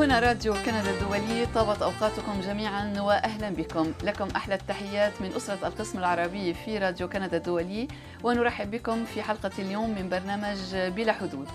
هنا راديو كندا الدولي طابت أوقاتكم جميعا وأهلا بكم. لكم أحلى التحيات من أسرة القسم العربي في راديو كندا الدولي ونرحب بكم في حلقة اليوم من برنامج بلا حدود.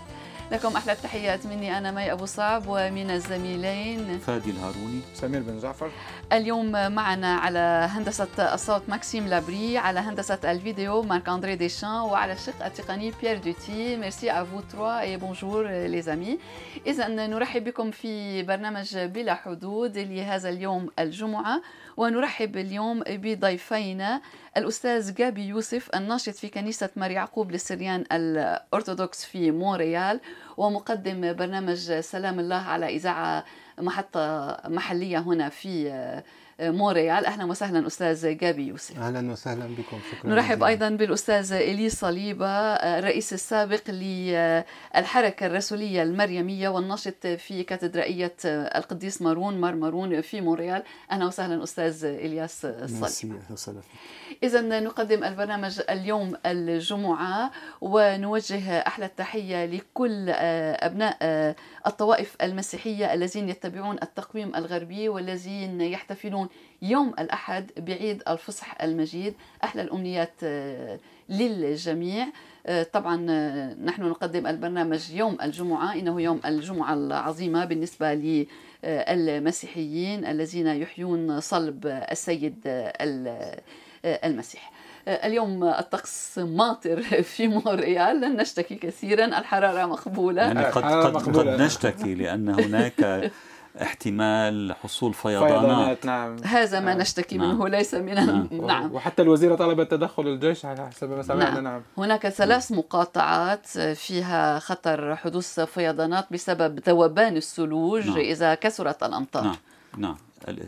لكم أحلى التحيات. مني أنا مي أبو صعب ومن الزميلين فادي الهاروني. سمير بن جعفر. اليوم معنا على هندسة الصوت ماكسيم لابري على هندسة الفيديو مارك أندري ديشان وعلى الشق التقني بيير دوتي merci à vous trois et bonjour les amis إذا نرحب بكم في برنامج بلا حدود. لهذا اليوم الجمعة. ونرحب اليوم بضيفينا الأستاذ جابي يوسف الناشط في كنيسة مار يعقوب للسريان الأرثوذكس في مونريال ومقدم برنامج سلام الله على إذاعة محطة محلية هنا في مونريال. أهلا وسهلا أستاذ جابي يوسف. أهلا وسهلا بكم. شكرا نرحب جزيلا. أيضا بالأستاذ إلي صليبة الرئيس السابق للحركة الرسولية المريمية والناشط في كاتدرائية القديس مارون مار مارون في مونريال. أهلا وسهلا أستاذ إلياس صليبة. اذا نقدم البرنامج اليوم الجمعة ونوجه أحلى التحية لكل أبناء الطوائف المسيحية الذين يتبعون التقويم الغربي والذين يحتفلون يوم الأحد بعيد الفصح المجيد. أحلى الأمنيات للجميع. طبعا نحن نقدم البرنامج يوم الجمعة. إنه يوم الجمعة العظيمة بالنسبة للمسيحيين الذين يحيون صلب السيد المسيح. اليوم الطقس ماطر في مونريال. لن نشتكي كثيرا. الحرارة مقبولة. يعني قد, قد, قد نشتكي لأن هناك احتمال حصول فيضانات, فيضانات نعم هذا ما نشتكي نعم. منه ليس من نعم. نعم وحتى الوزيرة طلبت تدخل الجيش على حسب ما سمعنا نعم. نعم هناك ثلاث مقاطعات فيها خطر حدوث فيضانات بسبب ذوبان الثلوج نعم. إذا كثرت الأمطار نعم نعم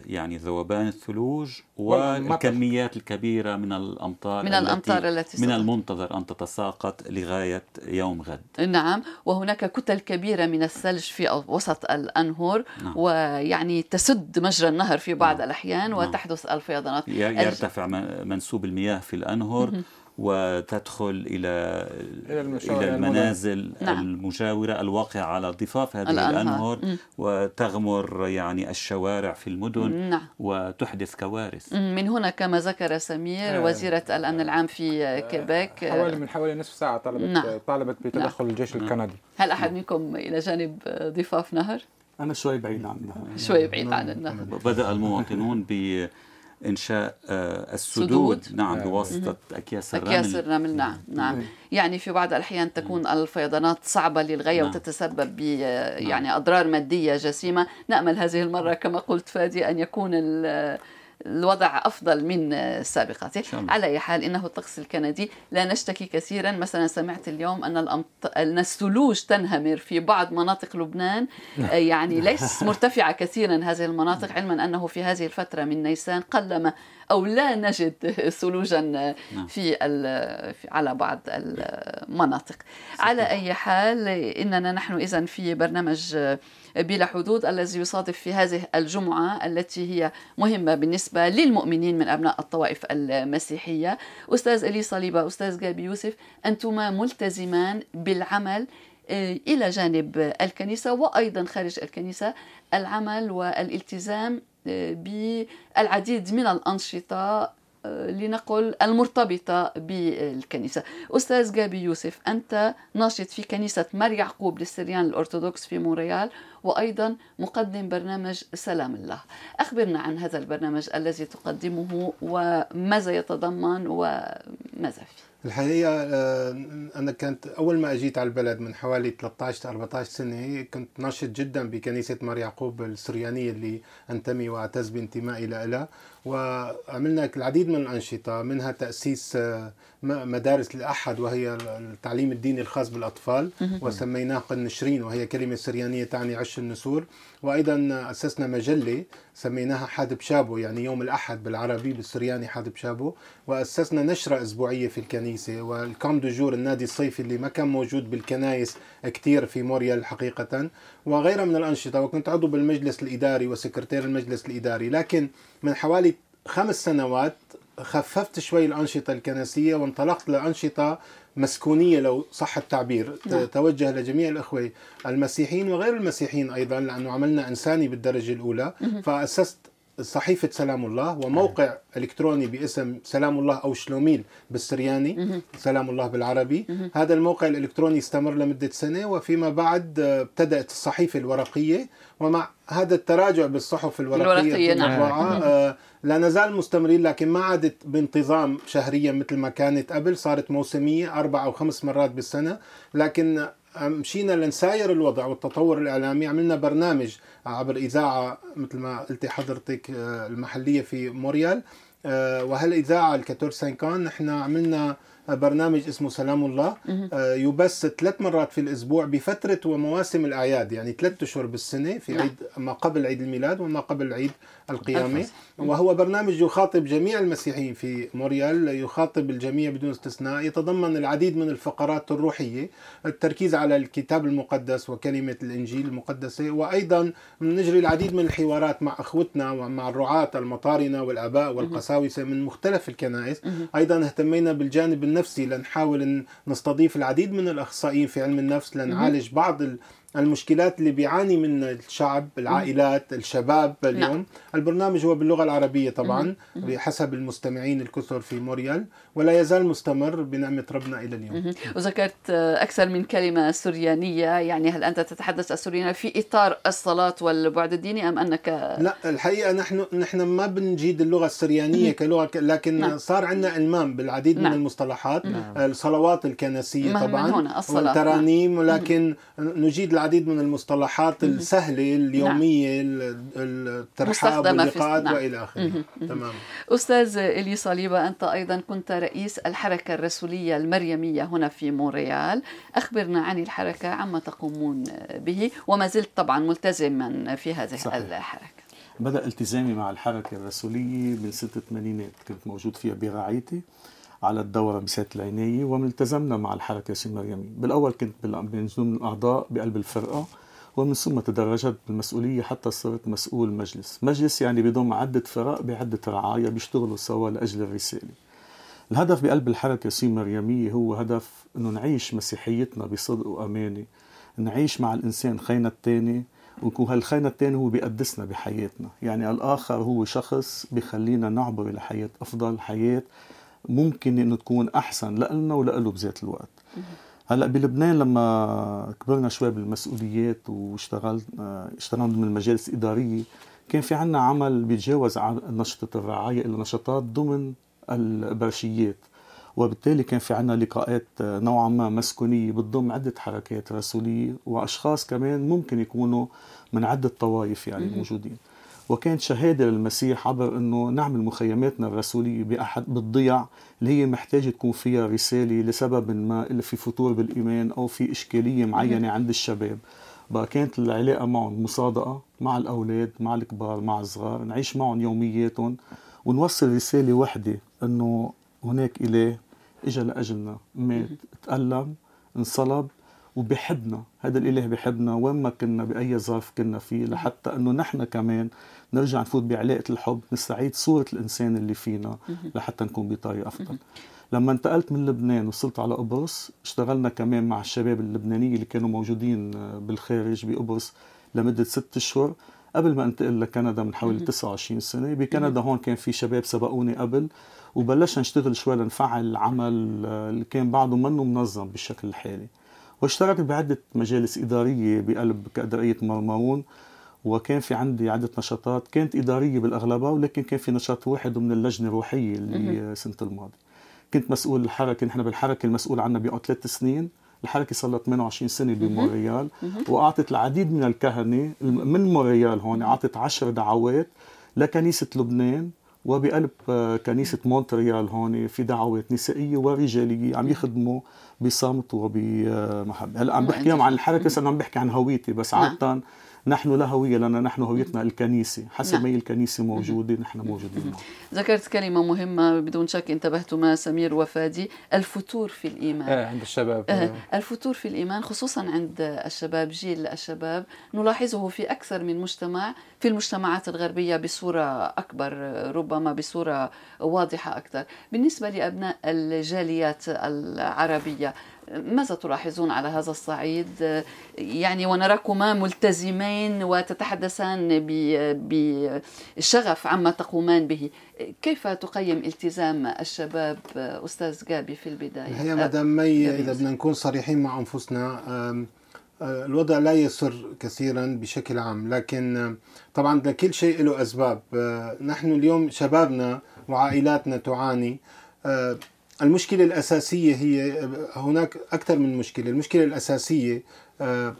يعني ذوبان الثلوج والكميات الكبيرة من الأمطار من الأمطار التي من المنتظر أن تتساقط لغاية يوم غد نعم وهناك كتل كبيرة من الثلج في وسط الأنهر نعم. ويعني تسد مجرى النهر في بعض نعم. الأحيان نعم. وتحدث الفيضانات يرتفع منسوب المياه في الأنهر وتدخل إلى إلى المنازل نعم. المجاورة الواقعة على ضفاف هذه الأنهار, الأنهار وتغمر يعني الشوارع في المدن نعم. وتحدث كوارث من هنا كما ذكر سمير آه. وزيرة الأمن العام في آه. كيبيك حوالي من حوالي نصف ساعة طلبت نعم. طالبت بتدخل نعم. الجيش الكندي هل أحد منكم إلى جانب ضفاف نهر؟ أنا شوي بعيد عن النهر شوي بعيد عن النهر بدأ المواطنون ب إنشاء السدود. سدود. نعم بواسطة أكياس الرمل أكياس الرمل. نعم نعم. يعني في بعض الأحيان تكون الفيضانات صعبة للغاية نعم. وتتسبب ب يعني أضرار مادية جسيمة. نأمل هذه المرة كما قلت فادي أن يكون الوضع أفضل من سابقته على أي حال إنه الطقس الكندي لا نشتكي كثيرا. مثلا سمعت اليوم أن الأمط... أن الثلوج تنهمر في بعض مناطق لبنان. يعني ليس مرتفعة كثيرا هذه المناطق علما أنه في هذه الفترة من نيسان قلما أو لا نجد ثلوجا نعم. في على بعض المناطق. على أي حال إننا نحن اذا في برنامج بلا حدود الذي يصادف في هذه الجمعة التي هي مهمة بالنسبة للمؤمنين من أبناء الطوائف المسيحية. أستاذ إلي صليبة أستاذ جابي يوسف أنتما ملتزمان بالعمل آه، إلى جانب الكنيسة وأيضا خارج الكنيسة العمل والالتزام آه، بالعديد من الأنشطة لنقل المرتبطة بالكنيسة. أستاذ جابي يوسف أنت ناشط في كنيسة مار يعقوب للسريان الأرثوذكس في مونريال وأيضا مقدم برنامج سلام الله. أخبرنا عن هذا البرنامج الذي تقدمه وماذا يتضمن وماذا فيه. الحقيقة آه، أنا كنت أول ما أجيت على البلد من حوالي 13 14 سنة كنت ناشط جدا بكنيسة مار يعقوب السريانية اللي أنتمي وأعتز بانتمائي لها. وعملنا العديد من الأنشطة منها تأسيس آه، مدارس الأحد وهي التعليم الديني الخاص بالأطفال وسميناه قنشرين وهي كلمة سريانية تعني عش النسور. وأيضا أسسنا مجلة سميناها حاد بشابو يعني يوم الأحد بالعربي بالسرياني حاد بشابو وأسسنا نشرة أسبوعية في الكنيسة وال camp de النادي الصيفي اللي ما كان موجود بالكنايس كتير في موريال حقيقة. وغيرها من الأنشطة وكنت عضو بالمجلس الإداري وسكرتير المجلس الإداري. لكن من حوالي خمس سنوات خففت شوي الأنشطة الكنسية وانطلقت لأنشطة مسكونية لو صح التعبير نعم. توجه لجميع الأخوة المسيحيين وغير المسيحيين أيضا لأنه عملنا إنساني بالدرجة الأولى فأسست صحيفة سلام الله وموقع إلكتروني باسم سلام الله أو شلوميل بالسرياني سلام الله بالعربي. هذا الموقع الإلكتروني استمر لمدة سنة وفيما بعد ابتدأت الصحيفة الورقية. ومع هذا التراجع بالصحف الورقية, الورقية نعم. آه لا نزال مستمرين لكن ما عادت بانتظام شهريا مثل ما كانت قبل. صارت موسمية أربع أو خمس مرات بالسنة لكن مشينا لنساير الوضع والتطور الإعلامي عملنا برنامج عبر إذاعة مثل ما قلتي حضرتك آه، المحلية في موريال. آه، وهالإذاعة الكاتور سانكان نحن عملنا برنامج اسمه سلام الله. آه، يبث ثلاث مرات في الأسبوع بفترة ومواسم الأعياد يعني ثلاث أشهر بالسنة في نعم. عيد ما قبل عيد الميلاد وما قبل عيد القيامه وهو برنامج يخاطب جميع المسيحيين في موريال يخاطب الجميع بدون استثناء يتضمن العديد من الفقرات الروحية التركيز على الكتاب المقدس وكلمة الإنجيل المقدسة وأيضا نجري العديد من الحوارات مع أخوتنا ومع الرعاة المطارنة والآباء والقساوسة من مختلف الكنائس. أيضا اهتمينا بالجانب النفسي لنحاول نستضيف العديد من الأخصائيين في علم النفس لنعالج بعض المشكلات اللي بيعاني من الشعب العائلات الشباب اليوم نعم. البرنامج هو باللغة العربية طبعا بحسب المستمعين الكثر في موريال ولا يزال مستمر بنعمة ربنا إلى اليوم وذكرت أكثر من كلمة سريانية يعني هل أنت تتحدث السريانية في إطار الصلاة والبعد الديني أم أنك لا الحقيقة نحن نحن ما بنجيد اللغة السريانية كلغة لكن نعم. صار عندنا إلمام بالعديد نعم. من المصطلحات نعم. الصلوات الكنسية طبعا هنا الصلاة. والترانيم نعم. ولكن نجيد العديد من المصطلحات السهلة اليومية نعم. الترحاب واللقاءات نعم. وإلى آخره. تمام. أستاذ إلي صليبة أنت أيضا كنت رئيس الحركة الرسولية المريمية هنا في مونريال. أخبرنا عن الحركة عما تقومون به وما زلت طبعا ملتزما في هذه صحيح. الحركة. بدأ التزامي مع الحركة الرسولية من سنه الثمانينات كنت موجود فيها برعيتي. على الدورة بسيدة العناية والتزمنا مع الحركة السيمريمي بالأول كنت من ضمن الأعضاء بقلب الفرقة ومن ثم تدرجت بالمسؤولية حتى صرت مسؤول مجلس. مجلس يعني بضم عدة فرق بعدة رعايا بيشتغلوا سوا لأجل الرسالة. الهدف بقلب الحركة السيمريمية هو هدف أنه نعيش مسيحيتنا بصدق وأمانة. نعيش مع الإنسان خينا الثاني وهالخينا الثاني هو بيقدسنا بحياتنا. يعني الآخر هو شخص بخلينا نعبر لحياة أفضل حياة ممكن إنه تكون أحسن لنا وله بذات الوقت. هلأ بلبنان لما كبرنا شوي بالمسؤوليات واشتغلت اشتغلنا ضمن المجالس الإدارية كان في عنا عمل بيتجاوز عن نشطه الرعاية إلى نشاطات ضمن البرشيات. وبالتالي كان في عنا لقاءات نوعا ما مسكونية بتضم عدة حركات رسولية وأشخاص كمان ممكن يكونوا من عدة طوائف يعني موجودين. وكانت شهادة للمسيح عبر إنه نعمل مخيماتنا الرسولية بأحد بالضيع اللي هي محتاجة تكون فيها رسالة لسبب ما اللي في فتور بالإيمان أو في إشكالية معينة عند الشباب. بقى كانت العلاقة معهم مصادقة مع الأولاد مع الكبار مع الصغار. نعيش معهم يومياتهم. ونوصل رسالة وحدة إنه هناك إله اجى لأجلنا. مات تألم انصلب وبحبنا. هذا الإله بحبنا وين ما كنا بأي ظرف كنا فيه. لحتى إنه نحن كمان نرجع نفوت بعلاقة الحب نستعيد صورة الإنسان اللي فينا لحتى نكون بطريقة أفضل. لما انتقلت من لبنان وصلت على قبرص اشتغلنا كمان مع الشباب اللبنانية اللي كانوا موجودين بالخارج بقبرص لمدة ست اشهر قبل ما انتقل لكندا من حوالي 29 سنة بكندا هون كان في شباب سبقوني قبل. وبلشنا نشتغل شوي لنفعل العمل اللي كان بعده منه منظم بالشكل الحالي. واشتركت بعدة مجالس إدارية بقلب كأدرية مرمرون. وكان في عندي عدة نشاطات كانت إدارية بالأغلبها ولكن كان في نشاط واحد من اللجنة الروحية اللي سنة الماضي كنت مسؤول الحركة نحن بالحركة المسؤول عنا بقعد ثلاث سنين. الحركة صار لها 28 سنة بموريال. وأعطت العديد من الكهنة من موريال هون أعطت عشر دعوات لكنيسة لبنان وبقلب آه، كنيسة مونتريال هون في دعوات نسائية ورجالية عم يخدموا بصمت وبمحبة هلا عم بحكي عن الحركة بس عم بحكي عن هويتي بس نعم. عادة نحن لا هوية لنا نحن هويتنا الكنيسة. حسب نعم. ما هي الكنيسة موجودة نحن موجودين ذكرت كلمة مهمة بدون شك انتبهتما سمير وفادي الفتور في الإيمان. آه عند الشباب. آه. الفتور في الإيمان خصوصا عند الشباب جيل الشباب نلاحظه في أكثر من مجتمع في المجتمعات الغربية بصورة أكبر ربما بصورة واضحة أكثر. بالنسبة لأبناء الجاليات العربية ماذا تلاحظون على هذا الصعيد؟ يعني ونراكما ملتزمين وتتحدثان بشغف عما تقومان به. كيف تقيم التزام الشباب أستاذ جابي في البداية؟ هي مدام مي إذا بدنا نكون صريحين مع أنفسنا الوضع لا يسر كثيرا بشكل عام لكن طبعا لكل شيء له أسباب. نحن اليوم شبابنا وعائلاتنا تعاني. المشكلة الأساسية هي هناك أكثر من مشكلة. المشكلة الأساسية آه،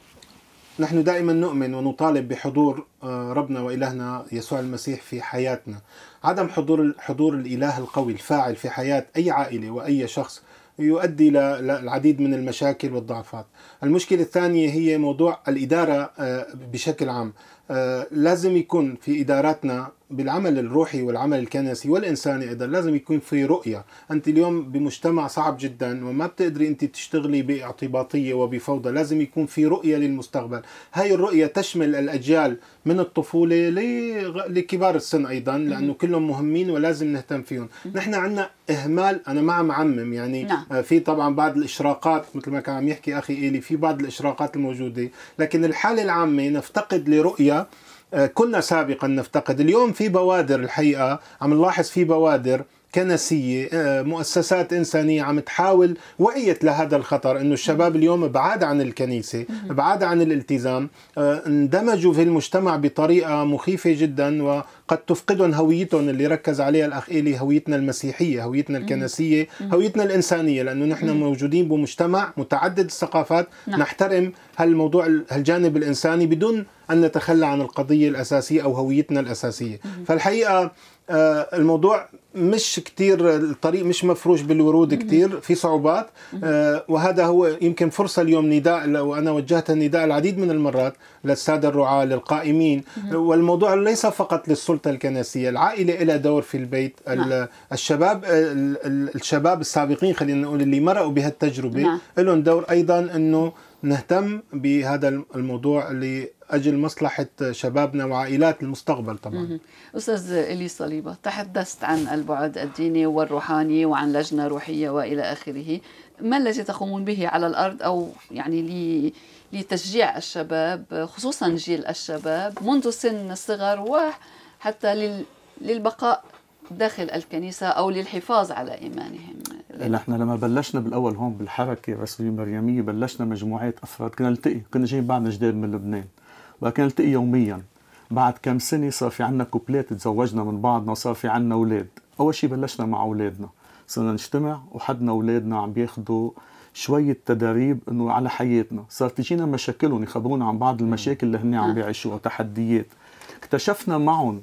نحن دائما نؤمن ونطالب بحضور آه، ربنا وإلهنا يسوع المسيح في حياتنا. عدم حضور حضور الإله القوي الفاعل في حياة أي عائلة وأي شخص يؤدي للعديد من المشاكل والضعفات. المشكلة الثانية هي موضوع الإدارة آه، بشكل عام. لازم يكون في إداراتنا بالعمل الروحي والعمل الكنسي والإنساني أيضا لازم يكون في رؤية. أنت اليوم بمجتمع صعب جدا وما بتقدري أنت تشتغلي باعتباطية وبفوضى لازم يكون في رؤية للمستقبل. هاي الرؤية تشمل الأجيال من الطفولة لكبار السن أيضا لأنه كلهم مهمين ولازم نهتم فيهم. نحن عندنا إهمال أنا ما عم عمم يعني نعم. آه، في طبعا بعض الإشراقات مثل ما كان عم يحكي أخي إيلي في بعض الإشراقات الموجودة. لكن الحالة العامة نفتقد لرؤية كنا سابقا نفتقد. اليوم في بوادر الحقيقة عم نلاحظ في بوادر كنسية آه، مؤسسات إنسانية عم تحاول وعيت لهذا الخطر أنه الشباب اليوم بعاد عن الكنيسة بعاد عن الالتزام آه، اندمجوا في المجتمع بطريقة مخيفة جدا وقد تفقدهم هويتهم اللي ركز عليها الأخ إلي هويتنا المسيحية هويتنا الكنسية هويتنا الإنسانية لأنه نحن موجودين بمجتمع متعدد الثقافات. نعم. نحترم هالموضوع هالجانب الإنساني بدون أن نتخلى عن القضية الأساسية أو هويتنا الأساسية. فالحقيقة آه، الموضوع مش كتير الطريق مش مفروش بالورود كتير في صعوبات آه، وهذا هو يمكن فرصة اليوم نداء وأنا وجهت النداء العديد من المرات للسادة الرعاة للقائمين. والموضوع ليس فقط للسلطة الكنسية العائلة لها دور في البيت نعم. الشباب الشباب السابقين خلينا نقول اللي مرقوا بهالتجربة. نعم. لهم دور أيضا أنه نهتم بهذا الموضوع لاجل مصلحة شبابنا وعائلات المستقبل طبعا. أستاذ إلي صليبة تحدثت عن البعد الديني والروحاني وعن لجنة روحية وإلى آخره، ما الذي تقومون به على الأرض أو يعني لتشجيع الشباب خصوصا جيل الشباب منذ سن الصغر وحتى للبقاء داخل الكنيسة أو للحفاظ على إيمانهم؟ نحن لما بلشنا بالأول هون بالحركة الرسولية المريمية بلشنا مجموعات أفراد كنا نلتقي كنا جايين بعدنا جداد من لبنان. وكنا نلتقي يوميا. بعد كم سنة صار في عنا كوبلات تزوجنا من بعضنا وصار في عنا أولاد. أول شيء بلشنا مع أولادنا. صرنا نجتمع وحدنا أولادنا عم بياخذوا شوية تدريب إنه على حياتنا، صار تجينا مشاكلهم يخبرونا عن بعض المشاكل اللي هن عم بيعيشوها تحديات. اكتشفنا معهم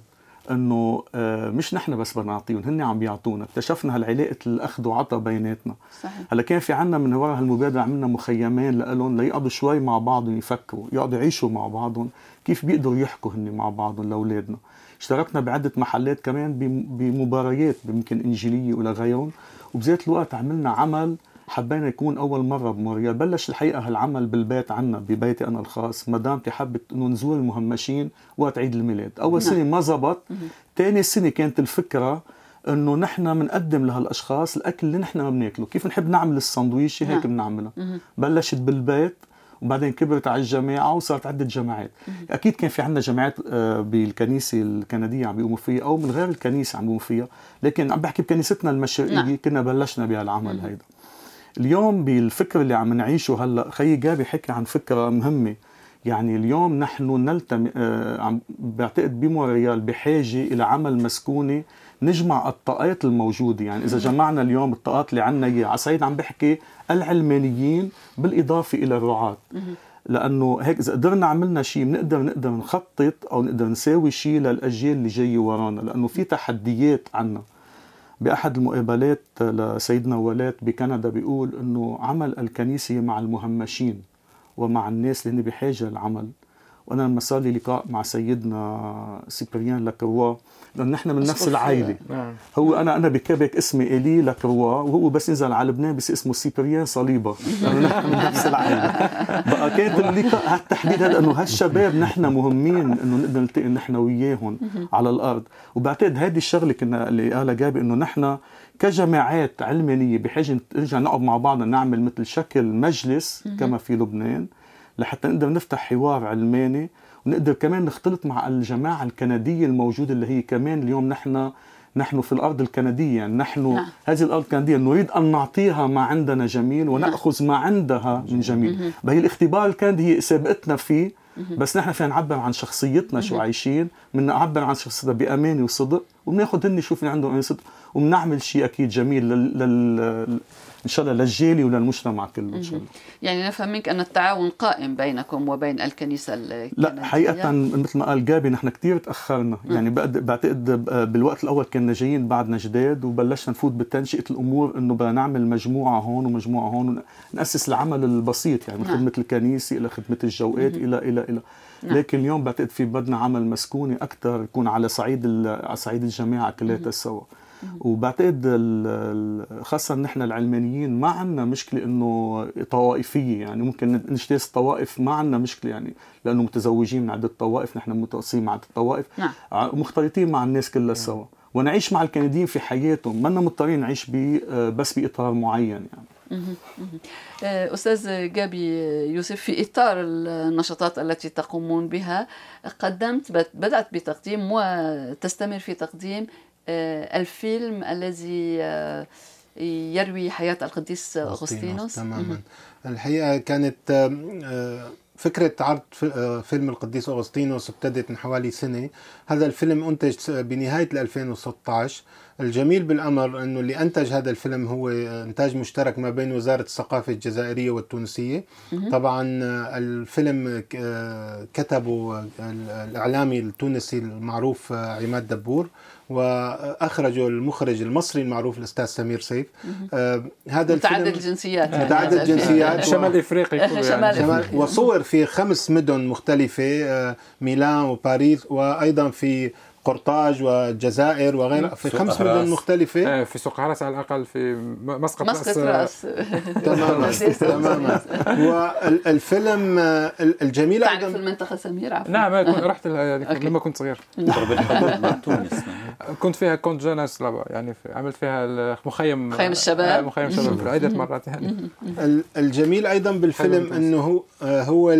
إنه آه، مش نحن بس بدنا نعطيهم هن عم بيعطونا. اكتشفنا هالعلاقة الأخذ وعطاء بيناتنا. صحيح. هلأ كان في عنا من وراء هالمبادرة عملنا مخيمين لهم ليقعدوا شوي مع بعضهم يفكروا يقعدوا يعيشوا مع بعضهم كيف بيقدروا يحكوا هن مع بعضهم لأولادنا. اشتركنا بعدة محلات كمان بمباريات يمكن إنجيلية ولا غيرهم. وبذات الوقت عملنا عمل حبينا يكون أول مرة بموريال بلش الحقيقة هالعمل بالبيت عنا ببيتي أنا الخاص. مدامتي حبت إنه نزور المهمشين وقت عيد الميلاد. أول نعم. سنة ما زبط. ثاني سنة كانت الفكرة إنه نحن بنقدم لهالأشخاص الأكل اللي نحن ما بناكله. كيف نحب نعمل السندويشه هيك نعم. بنعملها. بلشت بالبيت وبعدين كبرت على الجامعة وصارت عدة جامعات. أكيد كان في عندنا جامعات آه، بالكنيسة الكندية عم بيقوموا فيها أو من غير الكنيسة عم بيقوموا فيها. لكن عم بحكي بكنيستنا المشرقية. نعم. كنا بلشنا بهالعمل هيدا. اليوم بالفكر اللي عم نعيشه هلأ خيي جابي حكي عن فكرة مهمة. يعني اليوم نحن نلتم آه عم بعتقد بموريال بحاجة إلى عمل مسكونة نجمع الطاقات الموجودة. يعني إذا جمعنا اليوم الطاقات اللي عندنا إياها على صعيد عم بحكي العلمانيين بالإضافة إلى الرعاة. لأنه هيك إذا قدرنا عملنا شيء بنقدر نقدر نخطط أو نقدر نساوي شيء للأجيال اللي جاية ورانا. لأنه في تحديات عنا. بأحد المقابلات لسيدنا ولات بكندا بيقول أنه عمل الكنيسة مع المهمشين ومع الناس اللي بحاجة للعمل. وأنا لما صار لي لقاء مع سيدنا سيبريان لاكروا لأنه نحن من نفس العائلة. نعم. هو أنا أنا بكبك اسمي إلي لاكروا وهو بس نزل على لبنان بس اسمه سيبريان صليبة. لأنه نحن من نفس العائلة. بقى كانت اللقاء هالتحديد هذا إنه هالشباب نحن مهمين إنه نقدر نلتقي نحن وياهم على الأرض. وبعتقد هذه الشغلة كنا اللي قالها جابي إنه نحن كجماعات علمانيه بحاجه نرجع نقعد مع بعض نعمل مثل شكل مجلس كما في لبنان. لحتى نقدر نفتح حوار علماني ونقدر كمان نختلط مع الجماعة الكندية الموجودة اللي هي كمان اليوم نحن نحن في الأرض الكندية. يعني نحن نعم. هذه الأرض الكندية نريد أن نعطيها ما عندنا جميل ونأخذ ما عندها من جميل. بهي الاختبار الكندي هي سابقتنا فيه بس نحن فينا نعبر عن شخصيتنا شو عايشين. بدنا نعبر عن شخصيتنا بأمانة وصدق وبناخذ هن شو في عندهم صدق وبنعمل شيء أكيد جميل لل... لل... إن شاء الله للجالي وللمجتمع كله إن شاء الله. يعني نفهم منك أن التعاون قائم بينكم وبين الكنيسة الكندية. لا حقيقة مثل ما قال جابي نحن كثير تأخرنا. يعني بعتقد بالوقت الأول كنا جايين بعدنا جداد وبلشنا نفوت بتنشئه الأمور إنه بدنا نعمل مجموعة هون ومجموعة هون نأسس العمل البسيط يعني من نعم. خدمة الكنيسة إلى خدمة الجوقات إلى إلى إلى نعم. لكن اليوم بعتقد في بدنا عمل مسكوني أكثر يكون على صعيد على صعيد الجماعه كلها سوا وبعتقد خاصة نحن العلمانيين ما عندنا مشكلة إنه طوائفية يعني ممكن نجتاز طوائف ما عندنا مشكلة يعني لأنه متزوجين من عدة طوائف نحن متواصلين مع عدة طوائف نعم. مختلطين مع الناس كلها نعم. سوا ونعيش مع الكنديين في حياتهم ما مضطرين نعيش بي بس بإطار معين يعني أستاذ جابي يوسف في إطار النشاطات التي تقومون بها قدمت بدأت بتقديم وتستمر في تقديم آه، الفيلم الذي يروي حياة القديس أغسطينوس تماما. الحقيقة كانت فكرة عرض فيلم القديس أغسطينوس ابتدت من حوالي سنة. هذا الفيلم أنتج بنهاية 2016 الجميل بالأمر أنه اللي أنتج هذا الفيلم هو إنتاج مشترك ما بين وزارة الثقافة الجزائرية والتونسية. طبعا الفيلم كتبه الإعلامي التونسي المعروف عماد دبور. وأخرجه المخرج المصري المعروف الأستاذ سمير سيف. آه هذا متعدد الجنسيات. متعدد الجنسيات شمال افريقيا شمال يعني. وصور في خمس مدن مختلفة آه ميلان وباريس وأيضا في قرطاج والجزائر وغيرها. في خمس مدن مختلفة. إيه، في سوق عرس على الأقل في مسقط مسقط رأس. تماما تماما. والفيلم الجميل تعرف أيضا المنطقة سمير؟ عفوا. نعم رحت لما كنت صغير. كنت فيها كونت جانس لابا يعني عملت فيها مخيم. مخيم الشباب. آه، مخيم الشباب. عدة مرات يعني. الجميل أيضا بالفيلم أنه هو هو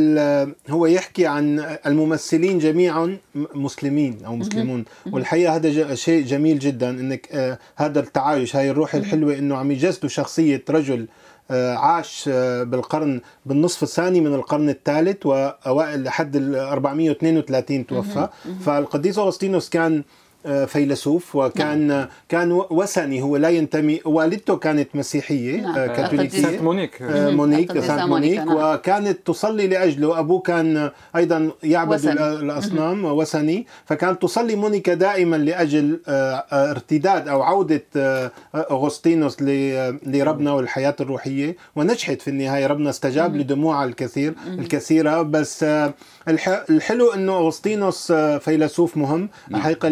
هو يحكي عن الممثلين جميعا مسلمين أو مسلمون. يعلمون والحقيقة هذا شيء جميل جدا إنك آه هذا التعايش هاي الروح الحلوة إنه عم يجسدوا شخصية رجل آه عاش آه بالقرن بالنصف الثاني من القرن الثالث وأوائل لحد ال 432 توفى. فالقديس أغسطينوس كان فيلسوف وكان نعم. كان وثني هو لا ينتمي والدته كانت مسيحية نعم. آه، كاثوليكية. Sainte Monique. آه، Monique Sainte Monique نعم. وكانت تصلي لأجله. أبوه كان أيضا يعبد وثني. الأصنام وثني فكانت تصلي مونيكا دائما لأجل ارتداد أو عودة أغسطينوس لربنا والحياة الروحية. ونجحت في النهاية ربنا استجاب لدموعها الكثير الكثيرة. بس الحلو إنه أغسطينوس فيلسوف مهم الحقيقة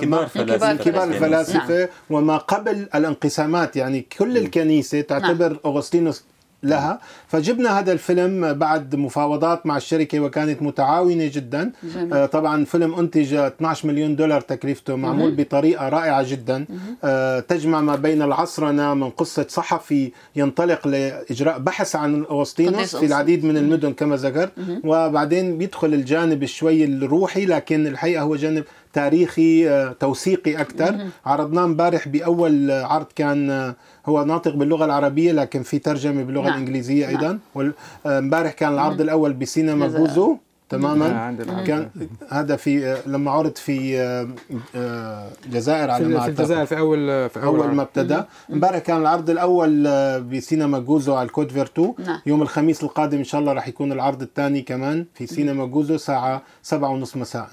كبار فلاسفة كبار الفلاسفه نعم. وما قبل الانقسامات يعني كل الكنيسة تعتبر نعم. أغسطينوس لها. فجبنا هذا الفيلم بعد مفاوضات مع الشركة وكانت متعاونة جدا. جميل. آه، طبعا فيلم أنتج 12 مليون دولار تكلفته معمول مم. بطريقة رائعة جدا. آه، تجمع ما بين العصرنة من قصة صحفي ينطلق لإجراء بحث عن أغسطينوس في العديد من المدن كما ذكرت. وبعدين بيدخل الجانب شوي الروحي لكن الحقيقة هو جانب تاريخي آه، توثيقي أكثر. عرضناه امبارح بأول عرض كان هو ناطق باللغة العربية لكن في ترجمة باللغة نعم. الإنجليزية أيضا. نعم. امبارح كان العرض الأول بسينما بوزو تماما. كان هذا في لما عرض في الجزائر على ما في الجزائر في أول في أول, أول ما ابتدى امبارح كان العرض الأول بسينما Guzzo على ال Côte-Vertu. نعم. يوم الخميس القادم إن شاء الله راح يكون العرض الثاني كمان في سينما Guzzo ساعة سبعة ونص مساء.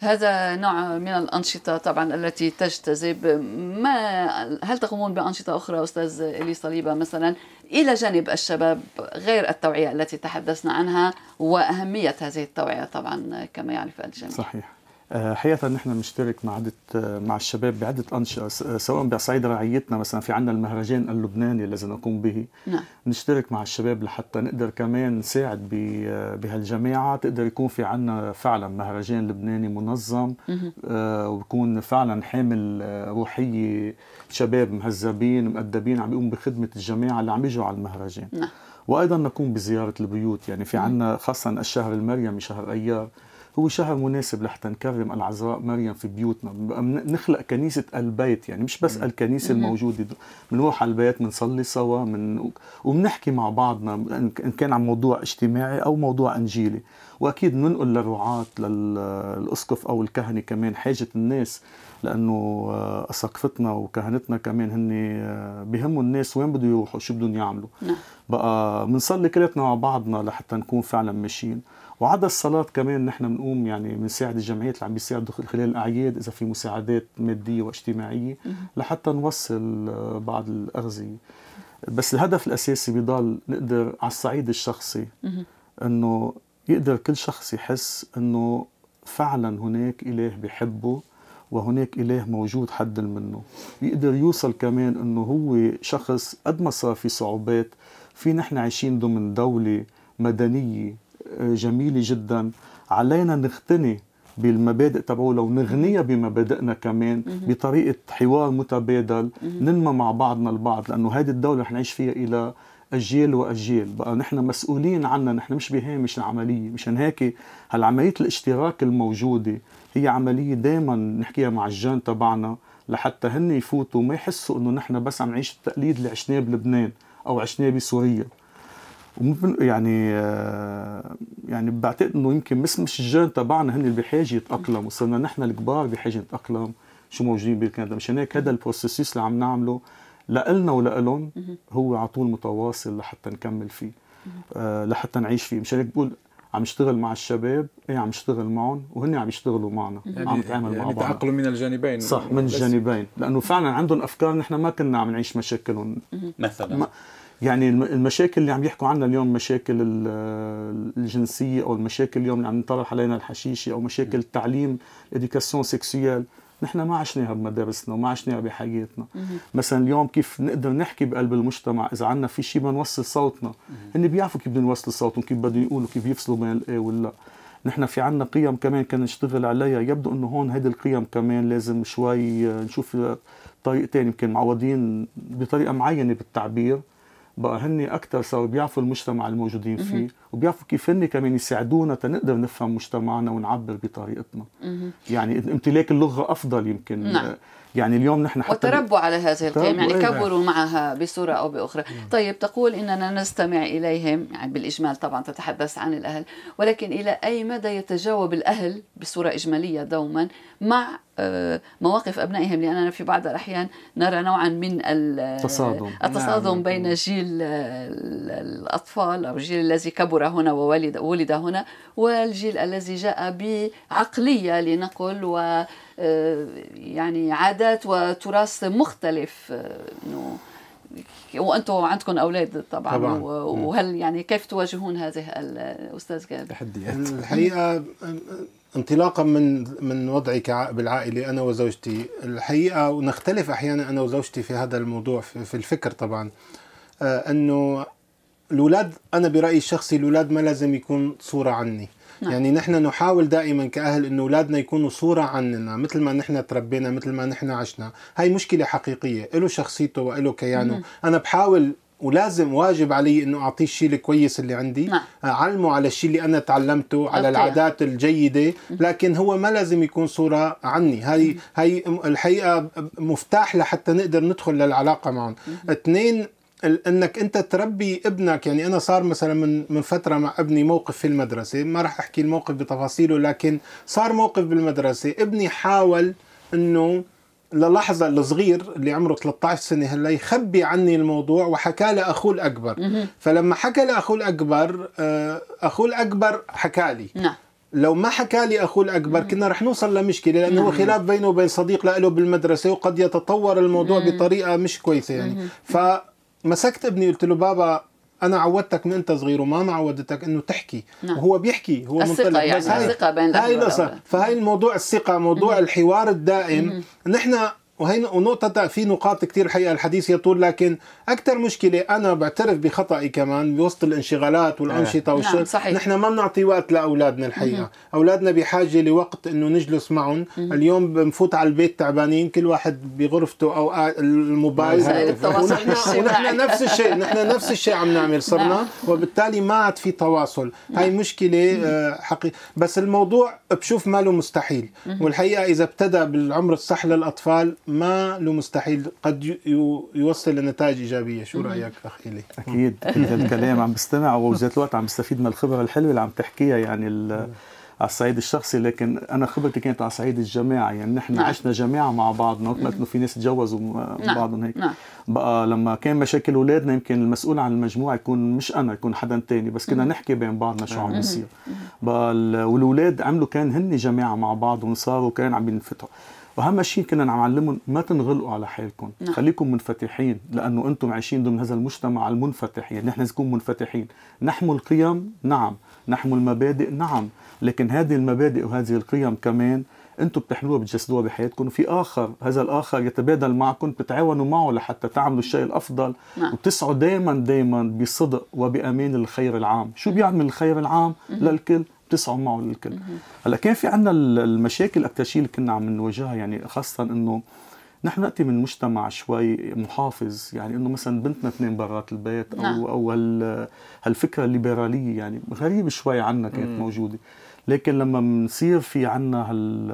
هذا نوع من الأنشطة طبعا التي تجتذب. ما هل تقومون بأنشطة أخرى أستاذ إلي صليبة مثلا؟ إلى جانب الشباب غير التوعية التي تحدثنا عنها وأهمية هذه التوعية طبعا كما يعرف الجميع. صحيح. حقيقة نحن بنشترك مع عدة آه، مع الشباب بعدة أنشطة سواء بصعيد رعيتنا مثلا في عندنا المهرجان اللبناني الذي نقوم به. نعم. نشترك مع الشباب لحتى نقدر كمان نساعد بهالجماعة. تقدر يكون في عندنا فعلا مهرجان لبناني منظم. آه ويكون فعلا حامل روحية شباب مهذبين مؤدبين عم يقوموا بخدمة الجماعة اللي عم يجوا على المهرجان. نعم. وأيضا نقوم بزيارة البيوت. يعني في عندنا خاصه الشهر المريمي شهر أيار. هو شهر مناسب لحتى نكرم العذراء مريم في بيوتنا. نخلق كنيسة البيت يعني مش بس الكنيسة الموجودة. بنروح على البيت بنصلي سوا من وبنحكي مع بعضنا إن كان عن موضوع اجتماعي أو موضوع إنجيلي. وأكيد بننقل للرعاة للأسقف أو الكهنة كمان حاجة الناس لأنه آه، اساقفتنا وكهنتنا كمان هن آه، بهموا الناس وين بده يروحوا شو بدهم يعملوا. نعم. بقى بنصلي كلياتنا مع بعضنا لحتى نكون فعلا ماشيين. وعدا الصلاة كمان نحن بنقوم يعني بنساعد الجمعيات اللي عم بيساعدوا خلال الأعياد إذا في مساعدات مادية واجتماعية لحتى نوصل آه، بعض الأغذية. بس الهدف الأساسي بضل نقدر على الصعيد الشخصي إنه يقدر كل شخص يحس إنه فعلا هناك إله بيحبه وهناك إله موجود حد منه. يقدر يوصل كمان أنه هو شخص قد ما صار في صعوبات في نحن عايشين ضمن دولة مدنية جميلة جدا. علينا نغتني بالمبادئ تبعوله ونغنيها بمبادئنا كمان بطريقة حوار متبادل ننمى مع بعضنا البعض لأنه هذه الدولة رح نعيش فيها إلى اجيال واجيال بقى نحن مسؤولين عنها نحن مش بهامش العملية. مشان هيك هالعملية الاشتراك الموجودة هي عملية دائما نحكيها مع الجان تبعنا لحتى هن يفوتوا ما يحسوا إنه نحن بس عم نعيش التقليد اللي عشناه بلبنان أو عشناه بسوريا يعني آه، يعني بعتقد إنه يمكن مش مش الجيران تبعنا هن اللي بحاجة يتاقلموا صرنا نحن الكبار بحاجة نتأقلم شو موجودين بكندا. مشان هيك هذا البروسيسوس اللي عم نعمله لإلنا ولإلهم هو على طول متواصل لحتى نكمل فيه. آه لحتى نعيش فيه. مشان هيك بقول عم اشتغل مع الشباب إيه عم اشتغل معهم وهن عم يشتغلوا معنا. يعني عم نتعامل يعني مع بعض. تأقلم من الجانبين. صح من الجانبين. لأنه فعلا عندهم أفكار نحن ما كنا عم نعيش مشاكلهم. مثلا. يعني المشاكل اللي عم يحكوا عنها اليوم مشاكل الجنسية أو المشاكل اليوم اللي عم ينطرح علينا الحشيشة أو مشاكل التعليم éducation sexuelle. نحن ما عشناها بمدارسنا وما عشناها بحياتنا مثلا اليوم كيف نقدر نحكي بقلب المجتمع إذا عندنا في شيء نوصل صوتنا؟ هن بيعرفوا كيف بدهم يوصلوا صوتهم كيف بدهم يقولوا كيف يفصلوا بين الإيه واللأ. نحن في عنا قيم كمان كنا نشتغل عليها. يبدو إنه هون هيدي القيم كمان لازم شوي نشوف طريقتين تاني. يمكن معودين بطريقة معينة بالتعبير. بقى هن أكثر صاروا بيعرفوا المجتمع الموجودين فيه. وبيعرفوا كيف هن كمان يساعدونا تنقدر نفهم مجتمعنا ونعبر بطريقتنا. يعني امتلاك اللغة أفضل يمكن. نعم. يعني اليوم نحن حتى وتربوا على هذه القيم يعني كبروا معها بصورة أو بأخرى. نعم. طيب تقول إننا نستمع إليهم يعني بالإجمال طبعا تتحدث عن الأهل ولكن إلى أي مدى يتجاوب الأهل بصورة إجمالية دوما مع آه، مواقف أبنائهم؟ لأننا في بعض الأحيان نرى نوعا من التصادم. التصادم نعم. بين جيل الأطفال أو الجيل الذي كبر هنا وولد ولد هنا والجيل الذي جاء بعقلية لنقل و آه، يعني عادات وتراث مختلف آه، إنه وأنتم عندكم أولاد طبعا, طبعا. وهل يعني كيف تواجهون هذه الأستاذ جابر؟ تحديات الحقيقة انطلاقا من من وضعي بالعائلة أنا وزوجتي الحقيقة ونختلف أحيانا أنا وزوجتي في هذا الموضوع في الفكر طبعا آه، إنه الاولاد أنا برأيي الشخصي الاولاد ما لازم يكون صورة عني. نعم. يعني نحن نحاول دائما كأهل إنه اولادنا يكونوا صورة عننا مثل ما نحن تربينا مثل ما نحن عشنا. هاي مشكلة حقيقية له شخصيته وله كيانه. مم. أنا بحاول ولازم واجب علي إنه أعطيه الشيء الكويس اللي عندي. نعم. اعلمه على الشيء اللي أنا تعلمته على أوكي. العادات الجيدة. لكن هو ما لازم يكون صورة عني. هاي هاي الحقيقة مفتاح لحتى نقدر ندخل للعلاقة معهم. اثنين انك انت تربي ابنك يعني أنا صار مثلا من من فترة مع ابني موقف في المدرسة ما راح احكي الموقف بتفاصيله لكن صار موقف بالمدرسة ابني حاول انه للحظة الصغير اللي عمره 13 سنة هلا يخبي عني الموضوع وحكى لاخوه الأكبر. فلما حكى لاخوه الأكبر آه، أخوه الأكبر حكى لي. نعم. لو ما حكى لي أخوه الأكبر كنا رح نوصل لمشكلة لأنه هو خلاف بينه وبين صديق له بالمدرسة وقد يتطور الموضوع بطريقة مش كويسة يعني. ف مسكت ابني قلت له بابا أنا عودتك من أنت صغير وماما عودتك إنه تحكي. نعم. وهو بيحكي هو الثقة منطلق يعني بس هاي الثقة بين هاي. فهاي الموضوع الثقة موضوع الحوار الدائم. نحن وهي ونقطة في نقاط كثير الحقيقة الحديث يطول لكن أكثر مشكلة أنا بعترف بخطئي كمان بوسط الانشغالات والأنشطة نعم، والشغل. صحيح. نحن ما بنعطي وقت لأولادنا الحقيقة. أولادنا بحاجة لوقت إنه نجلس معهم. اليوم بنفوت على البيت تعبانين كل واحد بغرفته أو الموبايل. ونحن. ونحن نفس الشيء نحن نفس الشيء عم نعمل صرنا. نعم. وبالتالي ما عاد في تواصل. هاي مشكلة آه، حقيقة. بس الموضوع بشوف ما له مستحيل والحقيقة إذا ابتدى بالعمر الصح للأطفال ما له مستحيل قد يوصل لنتائج إيجابية. شو رأيك أخ إلي؟ أكيد. كل هالكلام عم بستمع وبذات الوقت عم بستفيد من الخبرة الحلوة اللي عم تحكيها يعني على الصعيد الشخصي. لكن أنا خبرتي كانت على صعيد الجماعه يعني نحن نعم. عشنا جماعة مع بعضنا وقت ما إنه في ناس تجوزوا م- نعم. بعضهم هيك. نعم. بقى لما كان مشاكل أولادنا يمكن المسؤول عن المجموعة يكون مش أنا يكون حدا تاني. بس كنا نحكي بين بعضنا شو عم بيصير. بقى ال- والأولاد عملوا كان هن جماعة مع بعض وصاروا كان عم ينفتحوا. واهم شيء كنا عم نعلمهم ما تنغلقوا على حالكم نعم. خليكم منفتحين لأنه أنتم عايشين ضمن هذا المجتمع المنفتح يعني نحن نكون منفتحين. نحمل قيم نعم. نحمل مبادئ نعم. لكن هذه المبادئ وهذه القيم كمان أنتم بتحملوها بتجسدوها بحياتكم. وفي آخر هذا الآخر يتبادل معكم بتتعاونوا معه لحتى تعملوا الشيء الأفضل. نعم. وبتسعوا دائما دائما بصدق وبأمان الخير العام. شو بيعمل الخير العام؟ للكل. بتسعوا معه للكل هلأ كان في عندنا المشاكل أكثر شيء اللي كنا عم نواجهها يعني خاصة إنه نحن نأتي من مجتمع شوي محافظ يعني إنه مثلا بنتنا اثنين برات البيت أو نعم. أو هال هالفكرة الليبرالية يعني غريبه شوي عنا كانت موجودة. لكن لما بنصير في عنا هال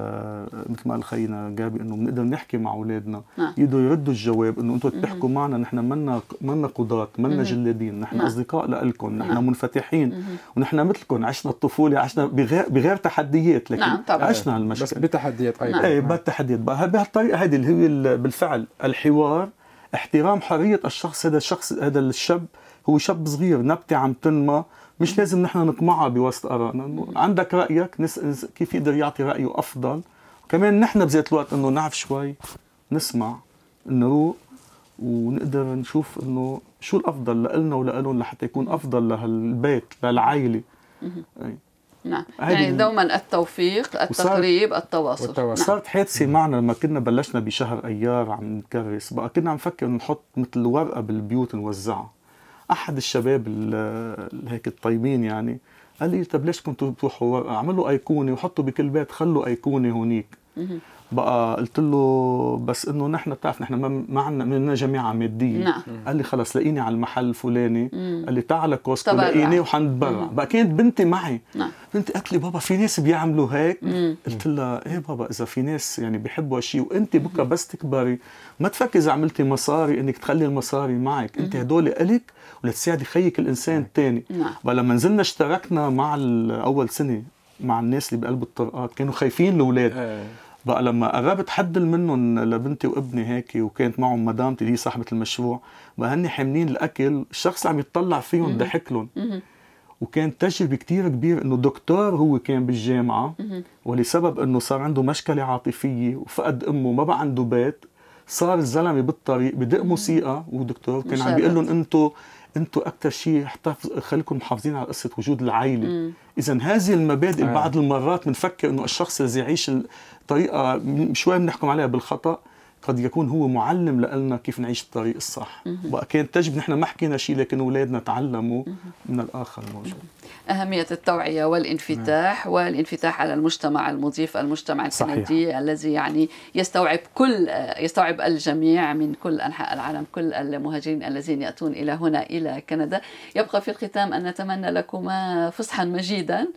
مثل ما قال خينا جابي إنه بنقدر نحكي مع أولادنا نعم. يقدروا يردوا الجواب إنه أنتم بتحكوا معنا نحن منا منا قضاة منا جلادين نحن نعم. أصدقاء لكم نحن نعم. منفتحين ونحن مثلكم عشنا الطفولة عشنا بغير بغير تحديات لكن نعم، طبعاً. عشنا بس هالمشكله بتحديات أيضا نعم. إيه بالتحديات بقى بهالطريقه هذه اللي هي ال- بالفعل الحوار احترام حرية الشخص هذا الشخص هذا الشاب هو شاب صغير نبتة عم تنمى مش لازم نحن نقمعها بوسط ارائنا عندك رأيك نس... كيف يقدر يعطي رأيه أفضل؟ كمان نحن بذات الوقت إنه نعرف شوي نسمع نروق ونقدر نشوف إنه شو الأفضل لنا ولهم لحتى يكون أفضل لهالبيت للعائله. نعم. يعني دوما التوفيق التقريب التواصل. والتواصل. صارت حادثه معنا لما كنا بلشنا بشهر أيار عم نكرس. بقى كنا عم نفكر نحط مثل ورقة بالبيوت نوزعها. أحد الشباب ال- هيك الطيبين يعني قال لي طب ليش كنتوا بتروحوا ورقة؟ اعملوا أيقونة وحطوا بكل بيت خلوا أيقونة هونيك. بقى قلت له بس إنه نحن بتعرف نحن ما ما عندنا مننا جماعة ماديه نعم. قال لي خلص لاقيني على المحل الفلاني. قال لي تعال كوستو تبرع. لاقيني وحنتبرع بقى كانت بنتي معي. نعم. بنتي قالت لي بابا في ناس بيعملوا هيك. قلت لها إيه بابا إذا في ناس يعني بيحبوا هالشيء وانت بكرة بس تكبري. ما تفكري إذا عملتي مصاري إنك تخلي المصاري معك. انت هدول إلك ولتساعدي خيك الإنسان الثاني نعم. بقى لما نزلنا اشتركنا مع أول سنة مع الناس اللي بقلب الطرقات كانوا خايفين الأولاد. إيه. بقى لما قربت حدل منهم لبنتي وابني هيك وكانت معهم مدامتي اللي هي صاحبة المشروع بقى هن حاملين الأكل الشخص عم يتطلع فيهم ضحك لهم. وكان تجربة كتير كبير إنه دكتور هو كان بالجامعة ولسبب إنه صار عنده مشكلة عاطفية وفقد أمه ما بقى عنده بيت صار الزلمة بالطريق بدق موسيقى ودكتور كان عم بيقول لهم أنتم أنتم أكثر شيء احتفظ خليكم محافظين على قصة وجود العائلة. اذا هذه المبادئ آه. بعض المرات بنفكر إنه الشخص الذي يعيش الطريقة م- شوي بنحكم عليها بالخطأ. قد يكون هو معلم لنا كيف نعيش الطريق الصح. بقى كانت تجربه نحن ما حكينا شيء لكن أولادنا تعلموا من الآخر الموجود. أهمية التوعية والانفتاح والانفتاح على المجتمع المضيف المجتمع صحيح. الكندي الذي يعني يستوعب كل يستوعب الجميع من كل أنحاء العالم كل المهاجرين الذين يأتون إلى هنا إلى كندا. يبقى في الختام أن نتمنى لكما فصحا مجيدا.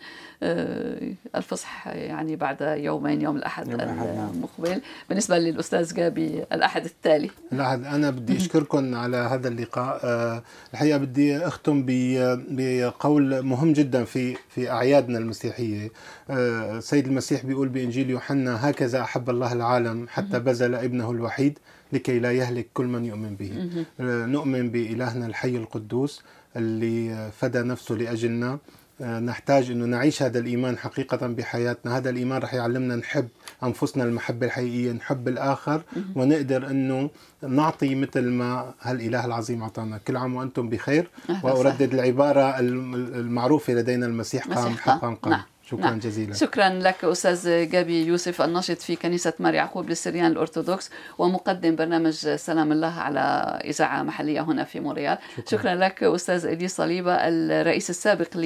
آه، الفصح يعني بعد يومين يوم الأحد نعم. المقبل. بالنسبة للأستاذ جابي الأحد التالي. لا أنا بدي اشكركم على هذا اللقاء. آه، الحقيقة بدي أختم ب- بقول مهم جدا في في أعيادنا المسيحية. آه، السيد المسيح بيقول بإنجيل يوحنا هكذا أحب الله العالم حتى بذل ابنه الوحيد لكي لا يهلك كل من يؤمن به. آه، نؤمن بإلهنا الحي القدوس اللي فدى نفسه لأجلنا. نحتاج إنه نعيش هذا الإيمان حقيقة بحياتنا. هذا الإيمان رح يعلمنا نحب أنفسنا المحبة الحقيقية نحب الآخر ونقدر إنه نعطي مثل ما هالإله العظيم أعطانا. كل عام وأنتم بخير وأردد العبارة المعروفة لدينا المسيح قام حقا قام نعم. شكرا نعم. جزيلا. شكرا لك أستاذ جابي يوسف الناشط في كنيسة مار يعقوب للسريان الأرثوذكس ومقدم برنامج سلام الله على إذاعة محلية هنا في مونريال. شكرا. شكرا لك أستاذ الي صليبة الرئيس السابق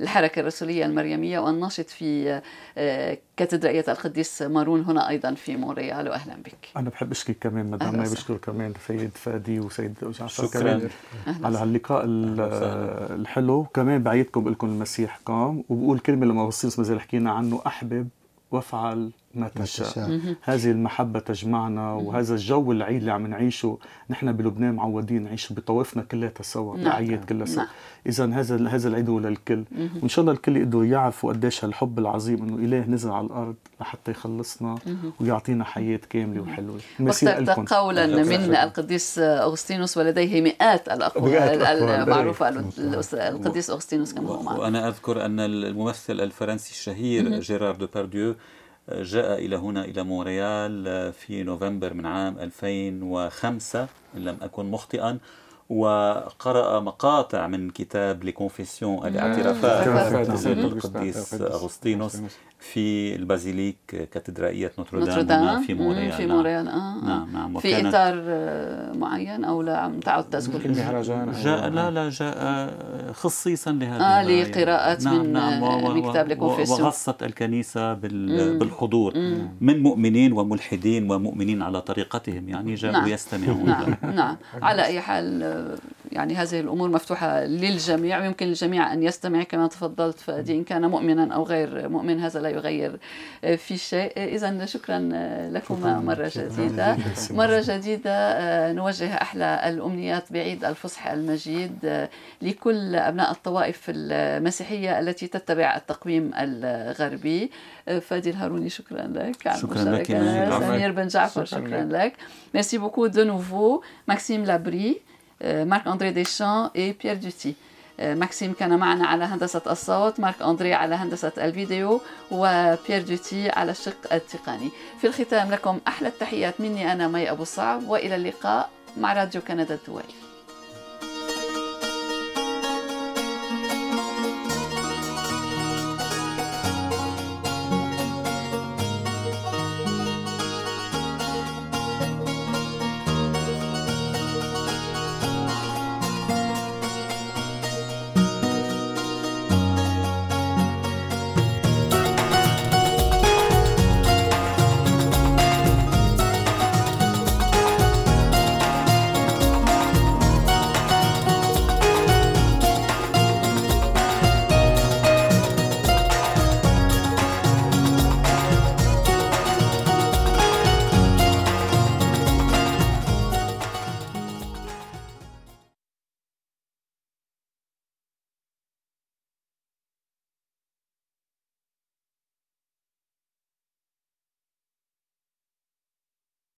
للحركة الرسولية المريمية والناشط في آه، كاتدرائية القديس مارون هنا أيضا في مونريال. وأهلا بك. أنا بحب أشكر كمان مدام بشكر كمان سيد فادي وسيد جعفر كمان على هاللقاء الحلو كمان بعيدكم لكم المسيح قام وبقول كلمة لما وصيص ما زال حكينا عنه أحبب وأفعل. ما تشاء هذه المحبة تجمعنا وهذا الجو العيد اللي عم نعيشه نحن بلبنان معودين نعيش بطوائفنا كلها سوا نعم. الأعياد كلها سوا. نعم. إذا هذا هذا العيد هو للكل. وإن شاء الله الكل يقدروا يعرفوا قديش هالحب العظيم إنه إله نزل على الأرض لحتى يخلصنا ويعطينا حياة كاملة وحلوة. وقت قولا من القديس أغسطينوس ولديه مئات الأقوال المعروفة القديس أغسطينوس كما هو وأنا أذكر أن الممثل الفرنسي الشهير جيرار دوبارديو جاء إلى هنا إلى مونريال في نوفمبر من عام 2005 إن لم أكن مخطئا. وقرأ مقاطع من كتاب Les Confessions الاعترافات القديس. أغسطينوس في البازيليك كاتدرائية نوتردام في مونريال في مونريال نعم. آه. نعم نعم. في إطار آه، معين أو لا عم تعود تذكر. جاء لا لا جاء خصيصا لهذه آه لقراءات نعم من نعم. كتاب Les Confessions وغصت الكنيسة بالحضور. مم. من مؤمنين وملحدين ومؤمنين على طريقتهم يعني جاءوا نعم. يستمعون. نعم نعم. على أي حال يعني هذه الأمور مفتوحة للجميع ويمكن للجميع أن يستمع كما تفضلت فدي إن كان مؤمنا أو غير مؤمن هذا لا يغير في شيء. إذا شكرا لكما مرة جديدة. مرة جديدة نوجه أحلى الأمنيات بعيد الفصح المجيد لكل أبناء الطوائف المسيحية التي تتبع التقويم الغربي. فادي الهاروني شكرا لك على شكرا لك سمير بن جعفر شكرا لك. merci beaucoup de nouveau Maxime Labrie Marc-André Deschamps et Pierre Doté ماكسيم كان معنا على هندسة الصوت مارك أندري على هندسة الفيديو وبيير دوتي على الشق التقني. في الختام لكم أحلى التحيات مني أنا مي أبو صعب وإلى اللقاء مع راديو كندا الدولي